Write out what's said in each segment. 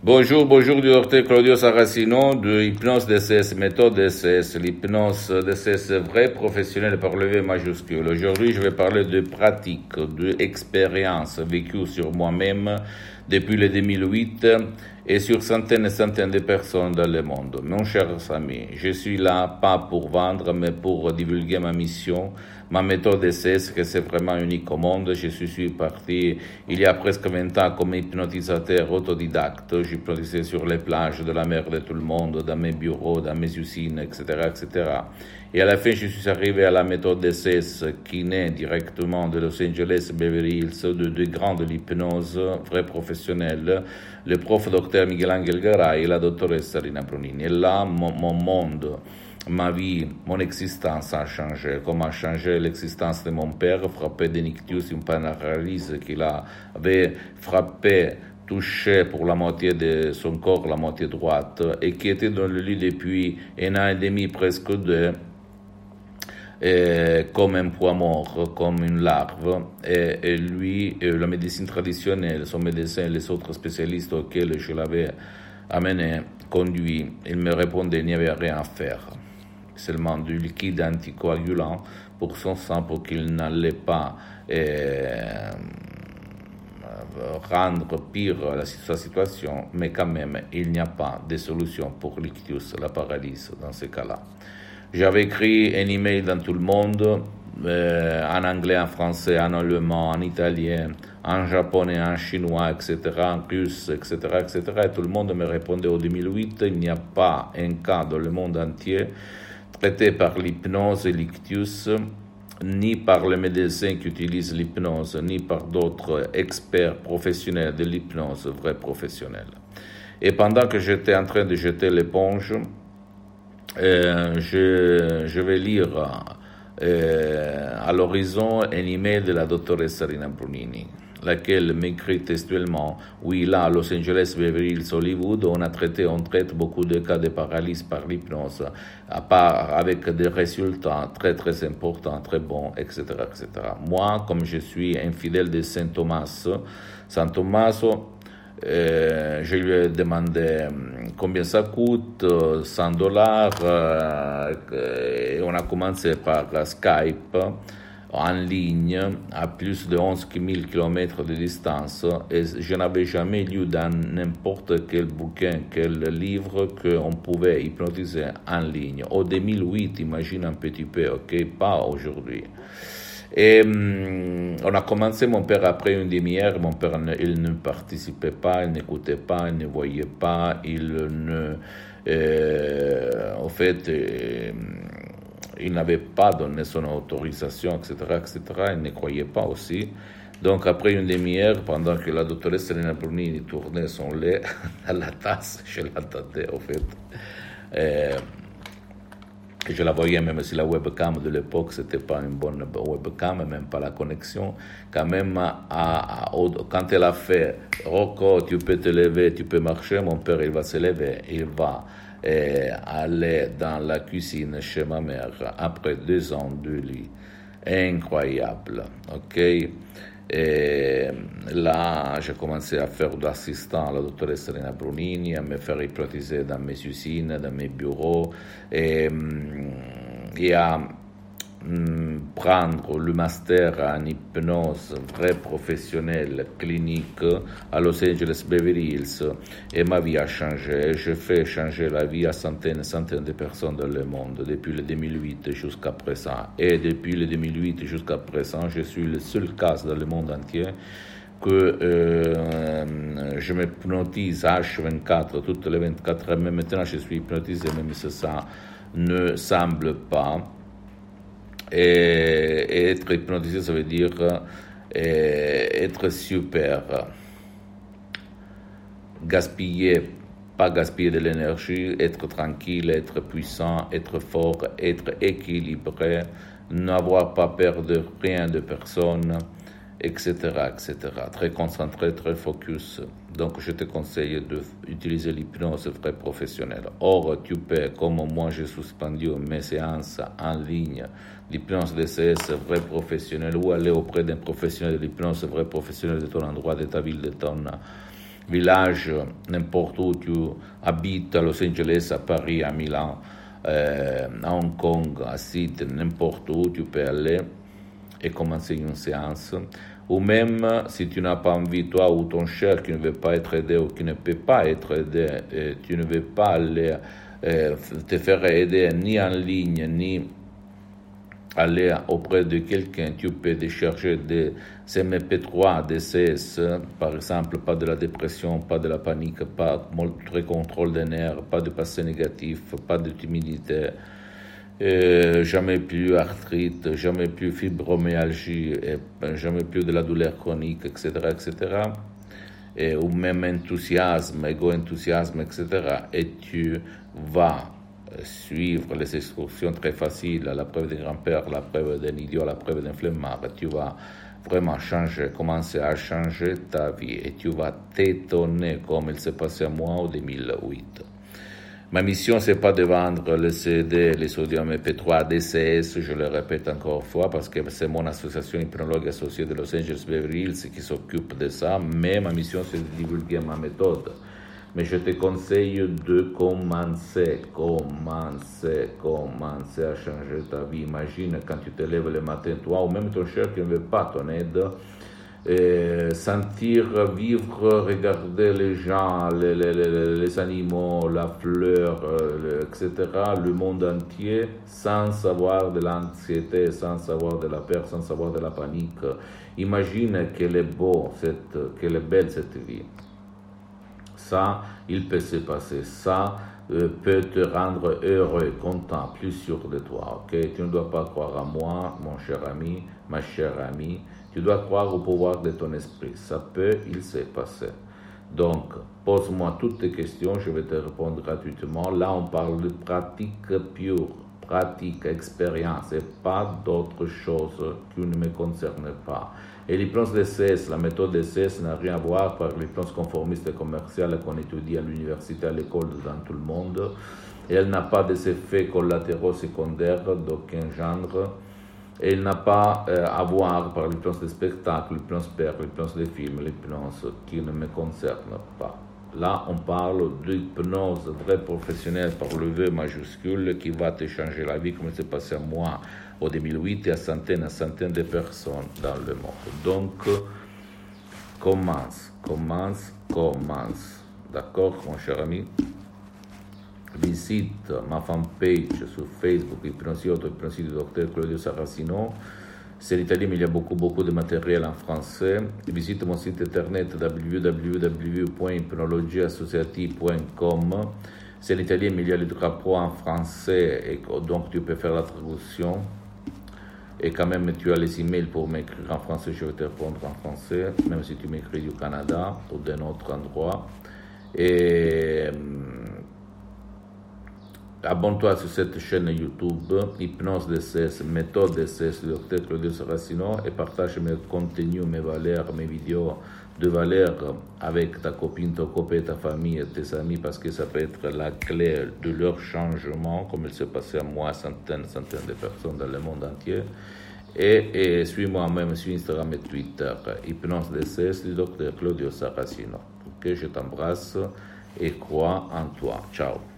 Bonjour, bonjour du docteur Claudio Saracino de Hypnose DCS, méthode DCS, l'hypnose DCS vrai professionnel par le V majuscule. Aujourd'hui, je vais parler de pratique, d'expérience vécue sur moi-même depuis le 2008 et sur centaines et centaines de personnes dans le monde. Mon cher ami, je suis là pas pour vendre, mais pour divulguer ma mission, ma méthode d'essai, que c'est vraiment unique au monde. Je suis parti il y a presque 20 ans comme hypnotisateur autodidacte. J'hypnotisais sur les plages de la mer de tout le monde, dans mes bureaux, dans mes usines, etc., etc. Et à la fin, je suis arrivé à la méthode d'essai qui naît directement de Los Angeles, Beverly Hills, de deux grands de l'hypnose, vrais professionnels, le prof docteur Miguel Angel Garay et la doctoresse Rina Brunini. Et là, mon monde, ma vie, mon existence a changé, comme a changé l'existence de mon père, frappé d'Inictus, une paralyse qu'il avait frappé touché pour la moitié de son corps, la moitié droite, et qui était dans le lit depuis un an et demi, presque deux, comme un poids mort, comme une larve. Et, lui, la médecine traditionnelle, son médecin et les autres spécialistes auxquels je l'avais amené, conduit, il me répondait qu'il n'y avait rien à faire. Seulement du liquide anticoagulant pour son sang pour qu'il n'allait pas rendre pire sa situation, mais quand même, il n'y a pas de solution pour l'ictus, la paralysie dans ce cas-là. J'avais écrit un email dans tout le monde, euh, en anglais, en français, en allemand, en italien, en japonais, en chinois, etc., en russe, etc., etc. Et tout le monde me répondait au 2008, il n'y a pas un cas dans le monde entier traité par l'hypnose et l'ictus, ni par les médecins qui utilisent l'hypnose, ni par d'autres experts professionnels de l'hypnose, vrais professionnels. Et pendant que j'étais en train de jeter l'éponge, euh, je, vais lire euh, à l'horizon un email de la doctoresse Rina Brunini, laquelle m'écrit textuellement Oui, là, Los Angeles, Beverly Hills, Hollywood, on a traité, on traite beaucoup de cas de paralysie par l'hypnose, à part avec des résultats très, très importants, très bons, etc., etc. Moi, comme je suis un fidèle de Saint Thomas, Saint Thomas, euh, je lui ai demandé combien ça coûte, 100 dollars. Euh, on a commencé par Skype en ligne à plus de 11 000 km de distance et je n'avais jamais lu dans n'importe quel bouquin, quel livre qu'on pouvait hypnotiser en ligne. Au 2008, imagine un petit peu, ok, pas aujourd'hui. Et hum, on a commencé, mon père, après une demi-heure, mon père, il ne participait pas, il n'écoutait pas, il ne voyait pas, il ne... Euh, au fait, euh, il n'avait pas donné son autorisation, etc., etc., il ne croyait pas aussi. Donc, après une demi-heure, pendant que la doctoresse Elena Brunini tournait son lait à la tasse, je l'attendais, au fait. Euh, je la voyais même si la webcam de l'époque c'était pas une bonne webcam, même pas la connexion, quand même à, quand elle a fait Rocco, tu peux te lever, tu peux marcher, mon père il va se lever, il va eh, aller dans la cuisine chez ma mère après deux ans de lit. Incroyable, ok? Et là, j'ai commencé à faire d'assistant à la doctoresse Serena Brunini, à me faire hypnotiser dans mes usines, dans mes bureaux, et, et à prendre le master en hypnose vrai professionnel clinique à Los Angeles Beverly Hills et ma vie a changé. Je fais changer la vie à centaines et centaines de personnes dans le monde depuis le 2008 jusqu'à présent. Et depuis le 2008 jusqu'à présent, je suis le seul cas dans le monde entier que euh, je m'hypnotise H24 toutes les 24 heures, mais maintenant je suis hypnotisé, même si ça ne semble pas. Et, être hypnotisé, ça veut dire être super. gaspiller, pas gaspiller de l'énergie, être tranquille, être puissant, être fort, être équilibré, n'avoir pas peur de rien de personne, etc., etc. Très concentré, très focus. Donc, je te conseille d'utiliser l'hypnose vrai professionnelle. Or, tu peux, comme moi, j'ai suspendu mes séances en ligne l'hypnose DCS vrai professionnel ou aller auprès d'un professionnel de l'hypnose vrai professionnel de ton endroit, de ta ville, de ton village, n'importe où tu habites, à Los Angeles, à Paris, à Milan, euh, à Hong Kong, à Sydney, n'importe où tu peux aller et commencer une séance. Ou même si tu n'as pas envie, toi ou ton cher qui ne veut pas être aidé ou qui ne peut pas être aidé, tu ne veux pas aller euh, te faire aider ni en ligne, ni aller auprès de quelqu'un, tu peux chercher des MP3, des CS, par exemple, pas de la dépression, pas de la panique, pas de contrôle des nerfs, pas de passé négatif, pas de timidité, euh, jamais plus arthrite, jamais plus fibromyalgie, et jamais plus de la douleur chronique, etc., etc., et, ou même enthousiasme, égo-enthousiasme, etc., et tu vas suivre les instructions très faciles, la preuve d'un grand-père, la preuve d'un idiot, la preuve d'un flemmard, tu vas vraiment changer, commencer à changer ta vie et tu vas t'étonner comme il s'est passé à moi en 2008. Ma mission, c'est pas de vendre les CD, les sodium MP3 DCS, je le répète encore une fois, parce que c'est mon association hypnologue associée de Los Angeles Beverly Hills qui s'occupe de ça, mais ma mission, c'est de divulguer ma méthode mais je te conseille de commencer, commencer, commencer à changer ta vie. Imagine quand tu te lèves le matin, toi ou même ton cher qui ne veut pas ton aide, et sentir, vivre, regarder les gens, les, les, les, animaux, la fleur, etc., le monde entier, sans avoir de l'anxiété, sans avoir de la peur, sans avoir de la panique. Imagine qu'elle est beau, cette, qu'elle est belle cette vie ça, il peut se passer ça, euh, peut te rendre heureux, content, plus sûr de toi. Ok, tu ne dois pas croire à moi, mon cher ami, ma chère amie. Tu dois croire au pouvoir de ton esprit. Ça peut, il s'est passé. Donc, pose-moi toutes tes questions, je vais te répondre gratuitement. Là, on parle de pratique pure, pratique, expérience, et pas d'autres choses qui ne me concernent pas. Et l'hypnose DCS, la méthode DCS n'a rien à voir avec l'hypnose conformiste et commerciale qu'on étudie à l'université, à l'école, dans tout le monde. Et elle n'a pas des effets collatéraux secondaires d'aucun genre. Et elle n'a pas euh, à voir par l'hypnose des spectacles, l'hypnose père, l'hypnose des films, l'hypnose qui ne me concerne pas. Là, on parle d'hypnose très professionnelle par le V majuscule qui va te changer la vie, comme c'est passé à moi en 2008 et à centaines et centaines de personnes dans le monde. Donc, commence, commence, commence. D'accord, mon cher ami? Visite ma fanpage sur Facebook, Hypnosioto, Hypnosie du docteur Claudio Saracino. C'est l'italien, mais il y a beaucoup, beaucoup de matériel en français. Visite mon site internet www.hypnologieassociative.com. C'est l'italien, mais il y a le drapeau en français, donc tu peux faire la traduction. Et quand même, tu as les emails pour m'écrire en français, je vais te répondre en français, même si tu m'écris du Canada ou d'un autre endroit. Abonne-toi sur cette chaîne YouTube, Hypnose DCS, méthode DCS du docteur Claudio Saracino, et partage mes contenus, mes valeurs, mes vidéos de valeur avec ta copine, ton copain, ta famille, tes amis, parce que ça peut être la clé de leur changement, comme il s'est passé à moi, centaines, centaines de personnes dans le monde entier. Et, suis-moi même sur Instagram et Twitter, Hypnose DCS du docteur Claudio Saracino. Ok, je t'embrasse et crois en toi. Ciao.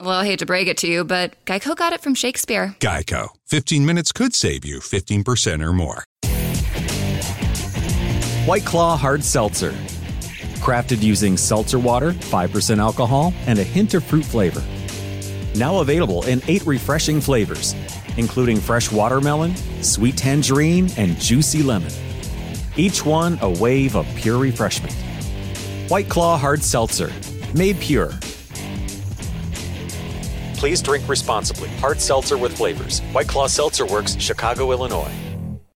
Well, I hate to break it to you, but Geico got it from Shakespeare. Geico. 15 minutes could save you 15% or more. White Claw Hard Seltzer Crafted using seltzer water, 5% alcohol, and a hint of fruit flavor. Now available in eight refreshing flavors, including fresh watermelon, sweet tangerine, and juicy lemon. Each one a wave of pure refreshment. White Claw Hard Seltzer, made pure. Please drink responsibly. Hard seltzer with flavors. White Claw Seltzer Works, Chicago, Illinois.